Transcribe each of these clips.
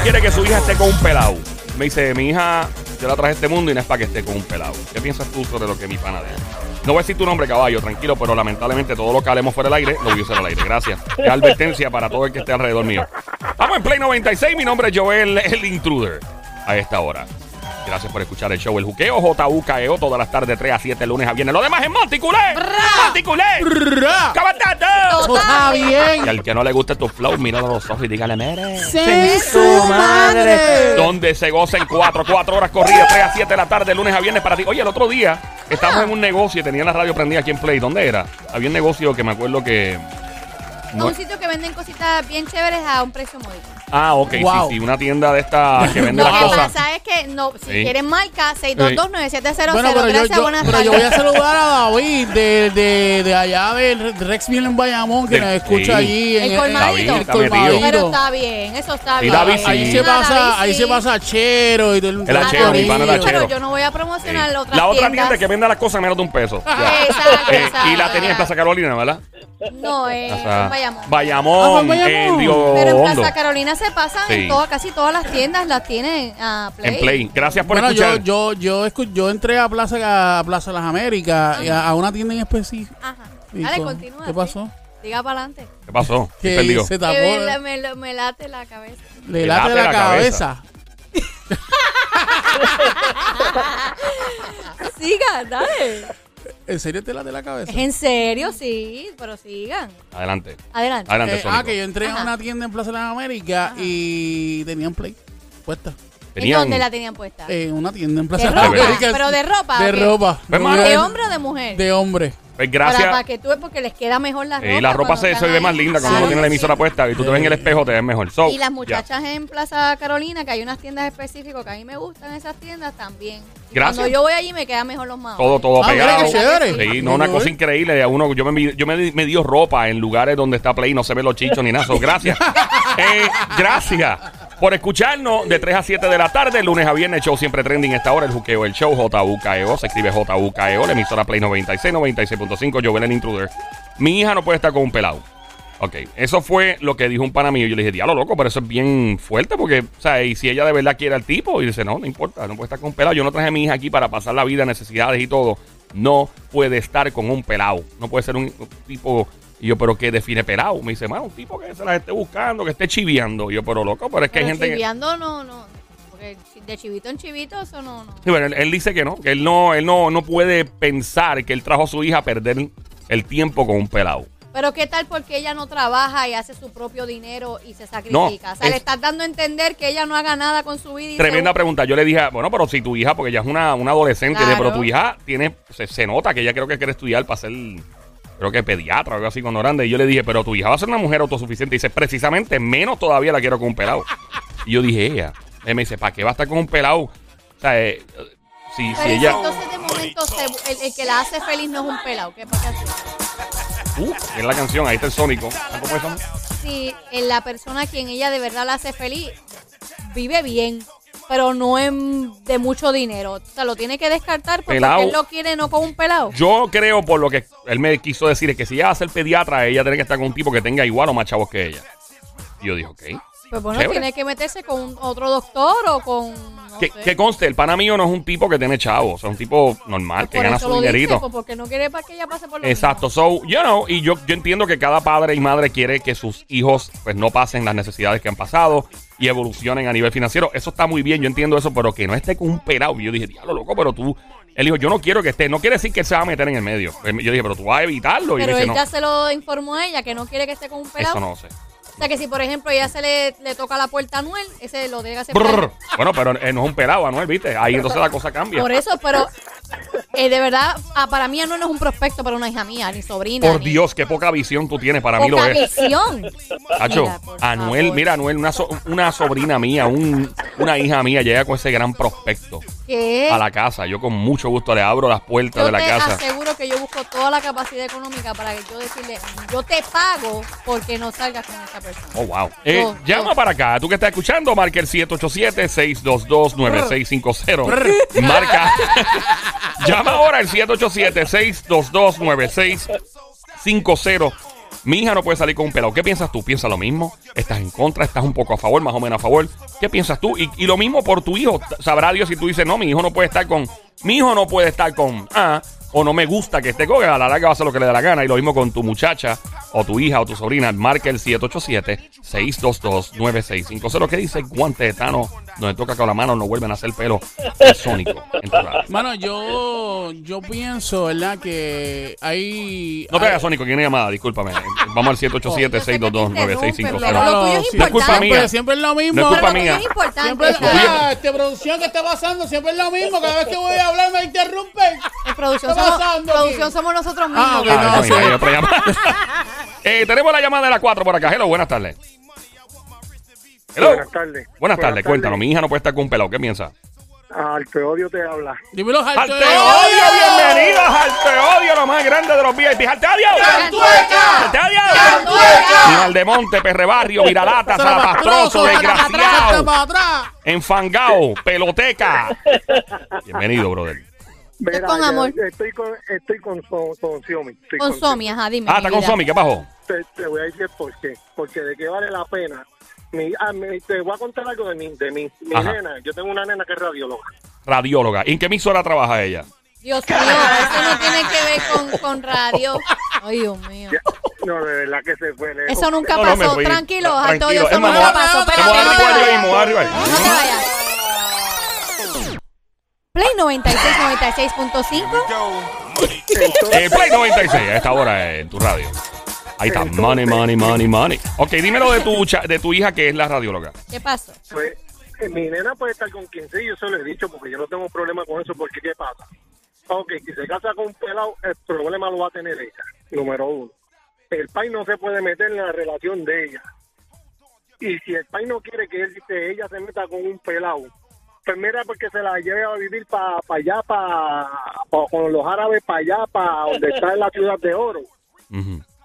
quiere que su hija esté con un pelado. Me dice, mi hija, yo la traje este mundo y no es para que esté con un pelado. ¿Qué piensas tú sobre lo que mi pana dice? No voy a decir tu nombre, caballo, tranquilo, pero lamentablemente todo lo que hablemos fuera del aire lo voy a usar al aire. Gracias. Es advertencia para todo el que esté alrededor mío. Vamos en Play 96. Mi nombre es Joel, el intruder, a esta hora. Gracias por escuchar el show El Juqueo, JUKEO, todas las tardes, 3 a 7, lunes a viernes. Lo demás es Monticulé. Monticulé. Está bien. Y al que no le guste tu flow, míralo a los ojos y dígale, mere. ¡Sí, su madre! Donde se goza en 4, 4 horas corridas, 3 a 7 de la tarde, lunes a viernes para ti. Oye, el otro día estábamos en un negocio y tenía la radio prendida aquí en Play. ¿Dónde era? Había un negocio que me acuerdo que. A no- un sitio que venden cositas bien chéveres a un precio módico. Ah, ok, Wow. sí, sí, una tienda de esta que vende Lo las que cosas. pasa es que no, si Sí. quieren marca, 6229700. Bueno, pero yo, Gracias, yo- buenas pero yo voy a saludar a David de, de, de allá de Rexville en Bayamón, que De- nos escucha sí. allí en El colmadito. el David, está metido. colmadito. Pero está bien, eso está Sí, bien. David, sí. Ahí se Ah, David, pasa, ahí sí. se pasa Chero y todo El achero, mi pana el Pero achero. yo no voy a promocionar Sí. la otra La otra tiendas. tienda que vende las cosas menos de un peso. Ya. Exacto, Eh, exacto. y la tenía en Plaza Carolina, ¿verdad? No, eh, Plaza- en Bayamón. Bayamón, Ah, fue en Bayamón. en Río Pero en Hondo. Plaza Carolina se pasan Sí. en todas, casi todas las tiendas las tienen a Play. En Play. Gracias por Bueno, yo, escuchar. yo, yo, escu- yo entré a Plaza, a Plaza Las Américas, y a, a una tienda en específico. Ajá. Y Dale, con- continúa. ¿Qué sí. pasó? Diga para adelante. ¿Qué pasó? ¿Qué Que perdió? se tapó, me, me- me late la cabeza. le late la, cabeza. Siga, dale. ¿En serio te late la cabeza? ¿Es en serio? Sí, pero sigan. Adelante. Adelante. Adelante, Eh, Sónico. ah, que yo entré Ajá. a una tienda en Plaza Las Américas y tenían play puesta. ¿En Tenían- dónde la tenían puesta? En una tienda en ¿De Plaza ropa? Las Américas. ¿Pero de ropa De o qué? ropa. Pues, ¿De hombre o de mujer? De hombre. Pues Para, gracias. para que tú veas porque les queda mejor la ropa. Y la ropa se, ve más linda cuando Claro uno tiene la emisora sí. puesta y tú te ves en el espejo, te ves mejor. So, Y las muchachas en Plaza Carolina, que hay unas tiendas específicas que a mí me gustan esas tiendas también. Y Gracias. Cuando yo voy allí me quedan mejor los maos. Todo, todo Ah, pegado. Sí, no, una cosa increíble. A uno, yo me, yo me, di- me dio ropa en lugares donde está Play, no se ve los chichos ni nada. So, gracias. Eh, gracias por escucharnos de 3 a 7 de la tarde, lunes a viernes, show siempre trending esta hora, el juqueo, el show, JUKEO, se escribe JUKEO, la emisora Play 96, 96.5, Jovel el Intruder. Mi hija no puede estar con un pelado. Ok, eso fue lo que dijo un pana mío. Yo le dije, diablo, loco, pero eso es bien fuerte porque, o sea, y si ella de verdad quiere al tipo, y dice, no, no importa, no puede estar con un pelado. Yo no traje a mi hija aquí para pasar la vida, necesidades y todo. No puede estar con un pelado. No puede ser un tipo. Y yo, pero ¿qué define pelado? Me dice, mano, un tipo que se las esté buscando, que esté chiviando. Y yo, pero loco, pero es que Pero hay gente que. chiviando no, no. Porque de chivito en chivito eso no, no. Sí, bueno, él, él dice que no, que él no, él no, no puede pensar que él trajo a su hija a perder el tiempo con un pelado. Pero qué tal porque ella no trabaja y hace su propio dinero y se sacrifica. No, o sea, es- le estás dando a entender que ella no haga nada con su vida. Y Tremenda se- pregunta. Yo le dije, bueno, pero si tu hija, porque ella es una, una adolescente, Claro. pero tu hija tiene, se, se nota que ella creo que quiere estudiar para ser, creo que pediatra o algo así cuando grande. Y yo le dije, pero tu hija va a ser una mujer autosuficiente. Y dice, precisamente menos todavía la quiero con un pelado. Y yo dije, ella. Él me dice, ¿para qué va a estar con un pelado? O sea, eh, si, ella. entonces de momento se- el, el que la hace feliz no es un pelado. ¿Qué pasa? Uh, es la canción, ahí está el Sónico. ¿Cómo es eso? Si en la persona a quien ella de verdad la hace feliz vive bien, pero no en, de mucho dinero. O sea, lo tiene que descartar porque Pelao. él lo quiere no con un pelado. Yo creo, por lo que él me quiso decir, es que si ella va a ser pediatra, ella tiene que estar con un tipo que tenga igual o más chavos que ella. Y yo dije, ok. Pues bueno, Chévere. tiene que meterse con otro doctor o con. No Que, sé. que conste, el pana mío no es un tipo que tiene chavos, o sea, un tipo normal, Pues que por gana eso su lo dice, dinerito. pues porque no quiere para que ella pase por lo Exacto, so, you know, y yo, yo entiendo que cada padre y madre quiere que sus hijos pues no pasen las necesidades que han pasado y evolucionen a nivel financiero. Eso está muy bien, yo entiendo eso, pero que no esté con un pelado. Y yo dije, diablo, loco, pero tú... Él dijo, yo no quiero que esté. No quiere decir que él se va a meter en el medio. Pues Yo dije, pero tú vas a evitarlo. Y Pero él dice, ya se lo informó a ella que no quiere que esté con un pelado. eso no sé. O sea, que si por ejemplo ella se le, le toca la puerta a Anuel, ese lo hacer. Brr. Bueno, pero eh, no es un pelado, Anuel, ¿viste? Ahí entonces la cosa cambia. Por eso, pero eh, de verdad, ah, para mí Anuel no es un prospecto para una hija mía, ni sobrina. Por ni- Dios, qué poca visión tú tienes. Para mí lo Poca es. visión. Hacho, Mira, por Anuel, favor. mira, Anuel, una, so- una sobrina mía, un- una hija mía llega con ese gran prospecto ¿Qué? a la casa. Yo con mucho gusto le abro las puertas Yo de la te casa. aseguro que yo busco toda la capacidad económica para que yo decirle, yo te pago porque no salgas con esta persona. Oh, wow. Eh, llama para acá. Tú que estás escuchando, marca el 787-622-9650. Marca. llama ahora al 787-622-9650. Mi hija no puede salir con un pelado. ¿Qué piensas tú? ¿Piensas lo mismo? ¿Estás en contra? ¿Estás un poco a favor? ¿Más o menos a favor? ¿Qué piensas tú? Y, lo mismo por tu hijo. Sabrá Dios si tú dices, no, mi hijo no puede estar con... Mi hijo no puede estar con A o no me gusta que esté con A. La larga va a hacer lo que le dé la gana. Y lo mismo con tu muchacha o tu hija o tu sobrina. Marca el 787-622-9650. ¿Qué dice Guante de Tano? Donde toca con la mano no vuelven a hacer pelo sónico. Mano, yo, yo pienso, ¿verdad? Que hay... No te hay- hagas Sónico, ¿quién es llamada? Discúlpame. Vamos al 787-622-9650. Pero lo tuyo es No es culpa mía. Siempre, es lo mismo. No es culpa mía. es. Siempre, ¿sabes? ah, este, producción, ¿qué está pasando? Siempre es lo mismo. Cada vez que voy a hablar me interrumpen. En producción, ¿Qué está somos, producción somos nosotros mismos. Ah, ok, Ah, no, esa sí. Eh, tenemos la llamada de la 4 por acá. Hello, buenas tardes. Hello. Buenas tardes. Buenas tardes, cuéntanos. Mi hija no puede estar con un pelado. ¿Qué piensa? Al que odio te habla. Dímelo, ¡Al Jalto te de odio! ¡Bienvenidos al te odio! Lo más grande de los VIP. ¡Al te odio! ¡Al te odio! Y Valdemonte, Perrebarrio, Viralata, Salapastroso, desgraciado, enfangao, peloteca. Bienvenido, brother. Mira, con amor. Estoy con, estoy con, so- con Xiaomi. Estoy Con Somi, ajá, dime. Ah, está mi con. Somi, ¿qué pasó? Te, te voy a decir por qué. Porque de qué vale la pena. Mi, ah, me- te voy a contar algo de mí. De mí. Mi Ajá. nena, yo tengo una nena que es radióloga. Radióloga. ¿Y en qué emisora trabaja ella? Dios mío, eso no tiene que ver con, con radio. Ay, Dios mío. No, de verdad que se fue lejos. Eso nunca No, pasó. Tranquilo, Tra- Alto, tranquilo. yo Es somos más, nunca vamos a- pasó. vamos Espérate, no te vayas. 96, 96.5. Eh, Play 96, a esta hora en tu radio. Ahí está, money, money, money, money. Ok, dímelo de tu, cha- de tu hija que es la radióloga. ¿Qué pasó? Pues, eh, mi nena puede estar con quien sea, yo se lo he dicho, porque yo no tengo problema con eso, porque ¿qué pasa? Ok, si se casa con un pelado, el problema lo va a tener ella, número uno. El país no se puede meter en la relación de ella. Y si el país no quiere que, él, que ella se meta con un pelado, pues mira, porque se la lleve a vivir para allá, para con los árabes, para allá, para donde está en la ciudad de oro.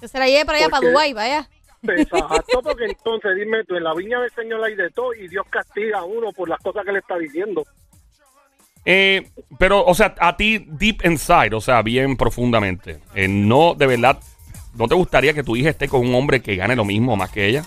Que se la lleve para allá, para Dubái, vaya. Exacto, porque entonces dime tú, en la viña del Señor hay de todo y Dios castiga a uno por las cosas que le está diciendo. Eh, pero, o sea, a ti, deep inside, o sea, bien profundamente, eh, no, de verdad, ¿no te gustaría que tu hija esté con un hombre que gane lo mismo más que ella?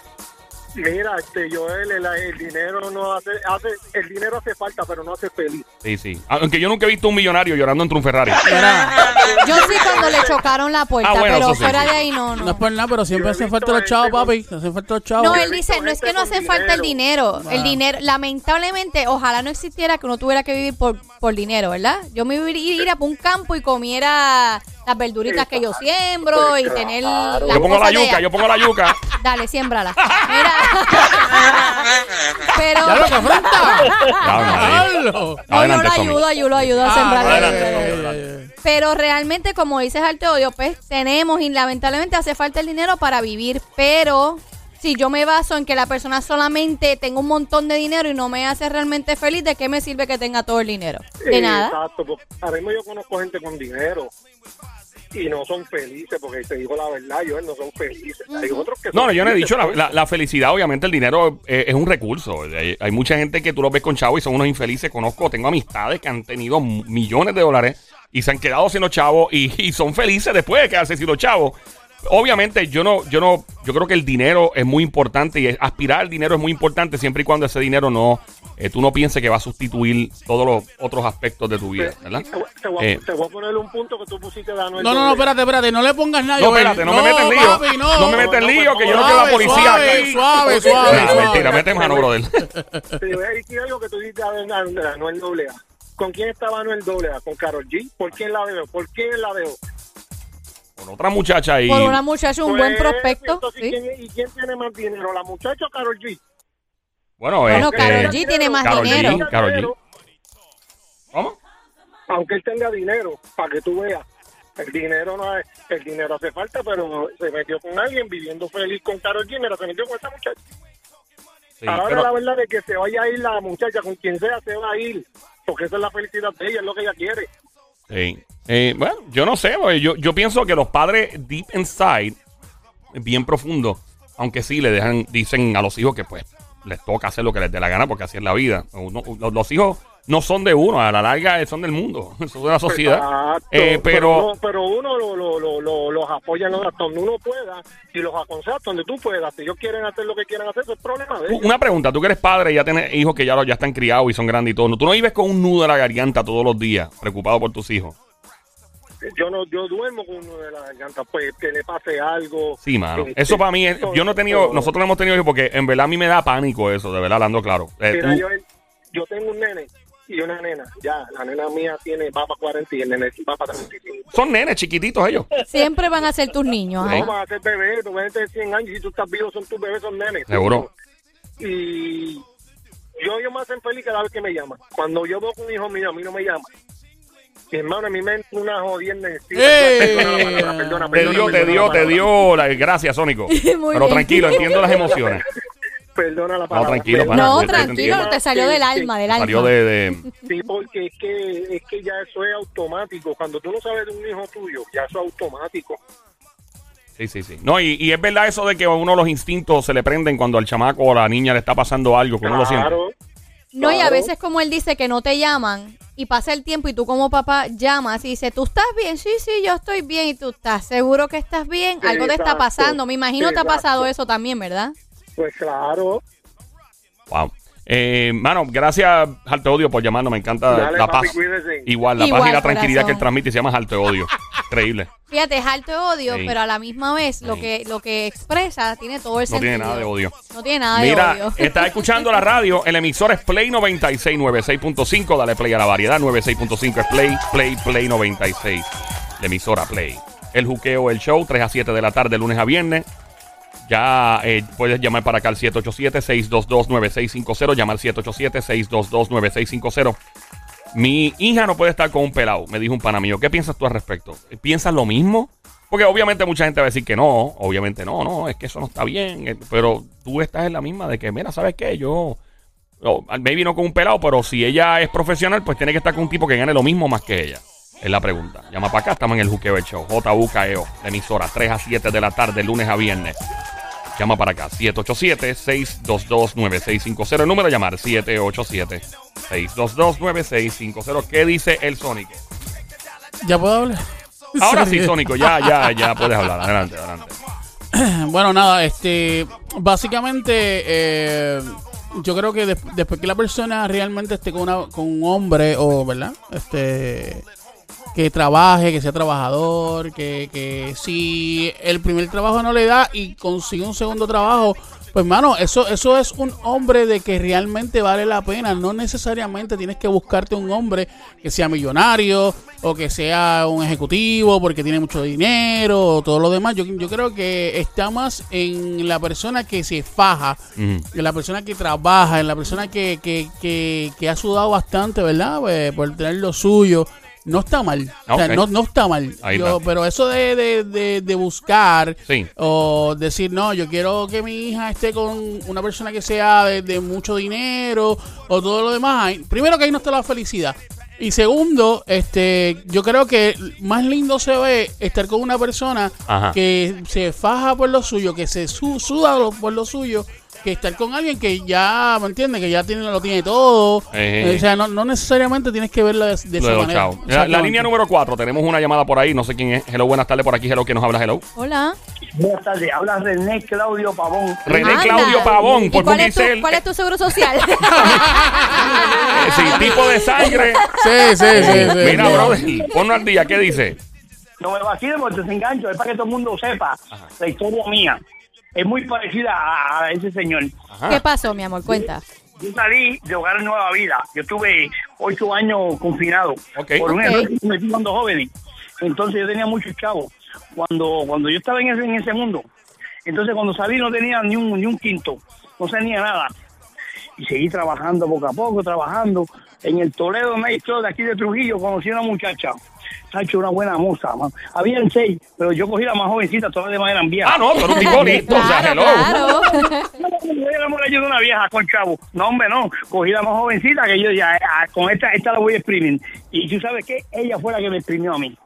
Mira, este Joel, el, el dinero no hace, hace, el dinero hace falta, pero no hace feliz. Sí, sí. Aunque yo nunca he visto un millonario llorando entre un Ferrari. Yo sí cuando le chocaron la puerta, Ah, bueno, pero sí, fuera sí. de ahí no, No no. es por nada, pero siempre hacen falta los chavos, con- papi. Hacen falta los chavos. No, él dice, no es que no hace falta el dinero. El dinero, lamentablemente, ojalá no existiera que uno tuviera que vivir por, por dinero, ¿verdad? Yo me iría por un campo y comiera las verduritas que yo siembro y Pues tener claro. Yo pongo la yuca, ella. yo pongo la yuca. Dale, siémbrala. Mira. Pero ¡Ya lo que afronta! No, yo lo ayudo, yo lo ayudo a Ah, sembrar. adelante, Pero realmente, como dices Arteodio, pues tenemos y lamentablemente hace falta el dinero para vivir. Pero si yo me baso en que la persona solamente tenga un montón de dinero y no me hace realmente feliz, ¿de qué me sirve que tenga todo el dinero? De Eh, nada. Exacto, porque ahora mismo yo conozco gente con dinero y no son felices, porque te digo la verdad, Joel, no son felices. Hay otros que No, son no, yo no he dicho la, pues. la- la felicidad, obviamente el dinero eh, es un recurso. Hay, hay mucha gente que tú los ves con chavos y son unos infelices. Conozco, tengo amistades que han tenido millones de dólares y se han quedado siendo chavos y, y son felices después de quedarse siendo chavos. Obviamente, yo no, yo no, yo creo que el dinero es muy importante y es- aspirar al dinero es muy importante siempre y cuando ese dinero no, eh, tú no pienses que va a sustituir todos los otros aspectos de tu vida, ¿verdad? Te, voy- te voy, a- Eh, te voy a poner un punto que tú pusiste de Anuel No, no, no, espérate, espérate. No le pongas nada. No, espérate, no me metas en lío. papi, no. No me metas en lío, que yo no quiero la policía suave, aquí. Suave, suave, Nah, suave. mentira, mete mano, brother. Te voy a decir algo que tú dijiste de Anuel- de Anuel Doble A. ¿Con quién estaba Anuel Doble A? ¿Con Carol G? ¿Por quién la dejó? ¿Por quién la dejó? Con otra muchacha y... Por una muchacha, un buen Pues, prospecto. entonces, ¿sí? ¿quién- ¿Y quién tiene más dinero? ¿La muchacha o Carol G? Bueno, Bueno, este, Karol G tiene más Karol G. dinero. Karol G. ¿Cómo? Aunque él tenga dinero, para que tú veas. El dinero no es, el dinero hace falta, pero se metió con alguien viviendo feliz con Carol G, mira, se metió con esa muchacha. Sí, Ahora pero- la verdad de que se vaya a ir la muchacha, con quien sea, se va a ir. Porque esa es la felicidad de ella, es lo que ella quiere. sí. Eh, bueno, yo no sé, yo, yo pienso que los padres deep inside, bien profundo, aunque sí le dejan, dicen a los hijos que pues les toca hacer lo que les dé la gana porque así es la vida. Uno- los, hijos no son de uno, a la larga son del mundo, son de la sociedad. Exacto. Eh, pero, uno, pero uno lo, lo, lo, lo- los apoya ¿no? hasta donde uno pueda y los aconseja donde tú puedas. Si ellos quieren hacer lo que quieran hacer, eso es problema de ellos. una pregunta, tú que eres padre y ya tienes hijos que ya, lo- ya están criados y son grandes y todo, ¿no? ¿tú no vives con un nudo en la garganta todos los días, preocupado por tus hijos? Yo no yo duermo con uno de la garganta, pues que le pase algo. Sí, mano. Este, Eso para mí, es, yo no he tenido, nosotros no hemos tenido hijos porque en verdad a mí me da pánico eso, de verdad, hablando claro. Eh, Mira, tú- yo, yo tengo un nene y una nena. Ya, la nena mía tiene va para 40 y el nene va para 35. son nenes chiquititos ellos. Siempre van a ser tus niños. No vas a ser bebé, tú vas a tener 100 años y si tú estás vivo son tus bebés, son nenes. Seguro. Y yo, yo me hacen feliz cada vez que me llaman. Cuando yo veo que un hijo mío a mí no me llama. Mi hermano, a mí me entra una jodienda encima. ¡Eh! Perdona, perdona, perdona, Te dio, te dio, te dio. la- gracias, Sónico. Pero tranquilo, entiendo las emociones. Perdona la palabra. tranquilo, No, yo te tranquilo, te salió del alma, del alma. Salió de, de- Sí, porque es que, es que ya eso es automático. Cuando tú no sabes de un hijo tuyo, ya eso es automático. Sí, sí, sí. No, y, y es verdad eso de que a uno los instintos se le prenden cuando al chamaco o a la niña le está pasando algo, que uno lo siente. Claro. No, y a veces como él dice que no te llaman y pasa el tiempo y tú como papá llamas y dices, ¿tú estás bien? Sí, sí, yo estoy bien y tú estás seguro que estás bien. Algo te está Exacto. pasando. Me imagino te ha Exacto. pasado eso también, ¿verdad? Pues claro. Wow. Eh, mano, gracias, Arte Odio, por llamarnos. Me encanta Dale, la papi, paz. cuídese. Igual, la Igual, paz y la tranquilidad corazón. que él transmite se llama Arte Odio. Increíble. Fíjate, es alto odio, Sí. pero a la misma vez lo Sí. que lo que expresa tiene todo el No sentido. tiene nada de odio. No tiene nada Mira, de odio. estás escuchando la radio. El emisor es Play 96, 96.5. Dale play a la variedad. 96.5 es Play, Play, Play 96. La emisora Play. El juqueo, el show, 3 a 7 de la tarde, lunes a viernes. Ya eh, puedes llamar para acá al 787-622-9650. Llamar al 787-622-9650. Mi hija no puede estar con un pelado, me dijo un pana mío. ¿Qué piensas tú al respecto? ¿Piensas lo mismo? Porque obviamente mucha gente va a decir que no, obviamente no, no, es que eso no está bien. eh, Pero tú estás en la misma de que, mira, ¿sabes qué? Yo, no, maybe no con un pelado, pero si ella es profesional, pues tiene que estar con un tipo que gane lo mismo más que ella. Es la pregunta. Llama para acá, estamos en el Juqueo Show. JUKEO, emisora, 3 a 7 de la tarde, lunes a viernes. Llama para acá, 787-622-9650. El número a llamar, 787-622-9650. ¿Qué dice el Sónico? ¿Ya puedo hablar? Ahora sí, Sónico, ya, ya, ya puedes hablar. Adelante, adelante. Bueno, nada, este, básicamente, eh, yo creo que des- después que la persona realmente esté con, una, con un hombre, o, ¿verdad? Este, que trabaje, que sea trabajador, que, que si el primer trabajo no le da y consigue un segundo trabajo, pues, mano, eso, eso es un hombre de que realmente vale la pena. No necesariamente tienes que buscarte un hombre que sea millonario o que sea un ejecutivo porque tiene mucho dinero o todo lo demás. Yo, yo creo que está más en la persona que se faja, en la persona que trabaja, en la persona que, que, que, que ha sudado bastante, ¿verdad? Pues, por tener lo suyo. No está mal. O sea, no, no está mal. Yo- pero eso de, de, de, de buscar Sí. o decir, no, yo quiero que mi hija esté con una persona que sea de, de mucho dinero o todo lo demás. Primero que ahí no está la felicidad. Y segundo, este, yo creo que más lindo se ve estar con una persona Ajá. que se faja por lo suyo, que se su- suda por lo suyo, que estar con alguien que ya, ¿me entiendes? Que ya tiene, lo tiene todo. Eh. O sea, no, no necesariamente tienes que verlo de, de esa manera. La, línea número 4, tenemos una llamada por ahí, no sé quién es. Hello, buenas tardes por aquí. Hello, ¿quién nos habla? Hello. Hola. Buenas tardes, habla René Claudio Pavón. René Anda. Claudio Pavón, ¿Y por cuál es, tu, cuál es tu seguro social? Eh, sí, tipo de sangre. Sí, sí, sí. sí. Mira, brother, ponlo al día, ¿qué dice? No me vacilen porque te engancho, es para que todo el mundo sepa la historia mía. Es muy parecida a, a ese señor. ¿Qué pasó, mi amor? Cuenta. Yo salí de Hogar Nueva Vida. Yo estuve ocho años confinado Ok. por un error que cometí cuando jóvenes. Entonces yo tenía muchos chavos. Cuando, cuando yo estaba en ese, en ese mundo, entonces cuando salí no tenía ni un, ni un quinto, no tenía nada. Y seguí trabajando poco a poco, trabajando. En el Toledo Maestro de aquí de Trujillo conocí a una muchacha. Ha hecho una buena moza, man. Habían seis, pero yo cogí la más jovencita, todas las demás eran viejas. Ah, no, tú eres un tipo listo, o sea, Claro, hello. claro. Yo de una vieja con chavo. No, hombre, no. Cogí la más jovencita que yo ya, ah, con esta, esta la voy a exprimir. Y tú sabes qué, ella fue la que me exprimió a mí.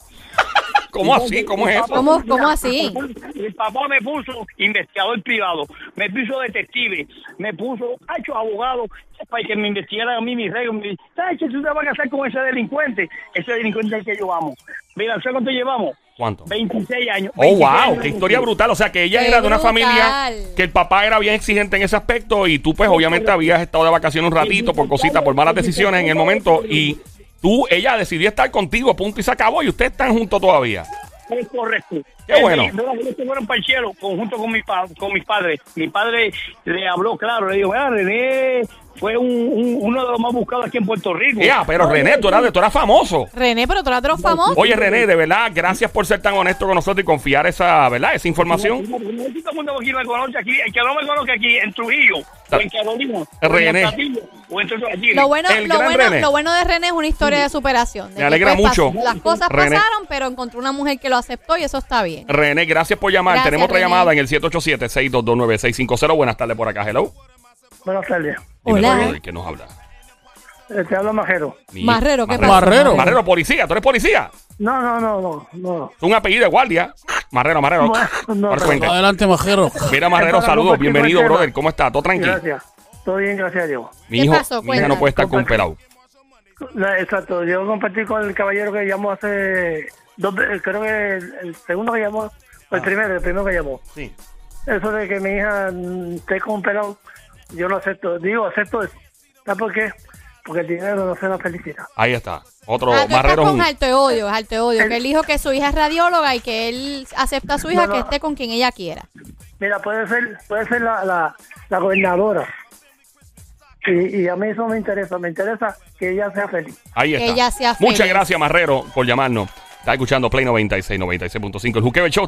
¿Cómo así? ¿Cómo es eso? ¿Cómo, cómo así? Mi papá me puso investigador privado, me puso detective, me puso, ha hecho abogado para que me investigaran a mí mis reglas. Me dice, ¿sabes que tú te vas a casar con ese delincuente? Ese delincuente es el que yo amo. Mira, ¿sabes cuánto llevamos? ¿Cuánto? 26 años. Oh, 26 wow, años. qué historia brutal. O sea, que ella Qué era de una brutal. familia que el papá era bien exigente en ese aspecto y tú, pues, obviamente habías estado de vacaciones un ratito por cositas, por malas decisiones en el momento y tú, ella decidió estar contigo, punto y se acabó y ustedes están juntos todavía. Es correcto. Qué bueno. Eh, no, ellos se fueron para el cielo conjunto con, mi pa- con mis padres. Mi padre le habló claro, le dijo, "Mira, René fue un, un- uno de los más buscados aquí en Puerto Rico. Ya, pero René, tú eras, tú eras famoso. René, pero tú eras de los famosos. Oye, René, de verdad, gracias por ser tan honesto con nosotros y confiar esa, ¿verdad? Esa información. Todo el mundo aquí me conoce aquí. El que no me conoce aquí en Trujillo, o en Carolina, René. O en. Lo bueno, lo, bueno, lo bueno de René es una historia de superación. de Me alegra pues, mucho, Las cosas René. pasaron, pero encontró una mujer que lo aceptó y eso está bien. René, gracias por llamar. Gracias, Tenemos otra llamada en el 787-622-9650. Buenas tardes por acá, hello. Buenas tardes. Hola. brother, ¿Quién nos habla? Eh, Te habla Majero. Mi- Marrero, ¿qué Marrero. pasa? Marrero. Marrero, policía. ¿Tú eres policía? No, no, no, no, no. Es un apellido de guardia. Marrero, Marrero. No, no. Adelante, majero. Mira, Marrero, saludos. Bienvenido, con el tema. brother. ¿Cómo está? ¿Todo tranquilo? Gracias. Todo bien, gracias a Dios. Mi ¿Qué hijo, pasó? mi hija no puede estar con pelado. La- exacto, yo compartí con el caballero que llamó hace dos veces, creo que el, el segundo que llamó, o el primero, el primero que llamó. Sí. Eso de que mi hija mm, esté con un pelado, yo no acepto. Digo, acepto eso. ¿Sabes por qué? Porque el dinero no se nos felicita. Ahí está. Otro Ah, Marrero. es con un- alto de odio, es alto de odio. El- Que él dijo que su hija es radióloga y que él acepta a su hija No, no. que esté con quien ella quiera. Mira, puede ser, puede ser la, la, la gobernadora. Y, y a mí eso me interesa, me interesa que ella sea feliz. Ahí Que está. ella sea Muchas feliz. gracias, Marrero, por llamarnos. Está escuchando Play 96, 96.5, el Juqueo Show.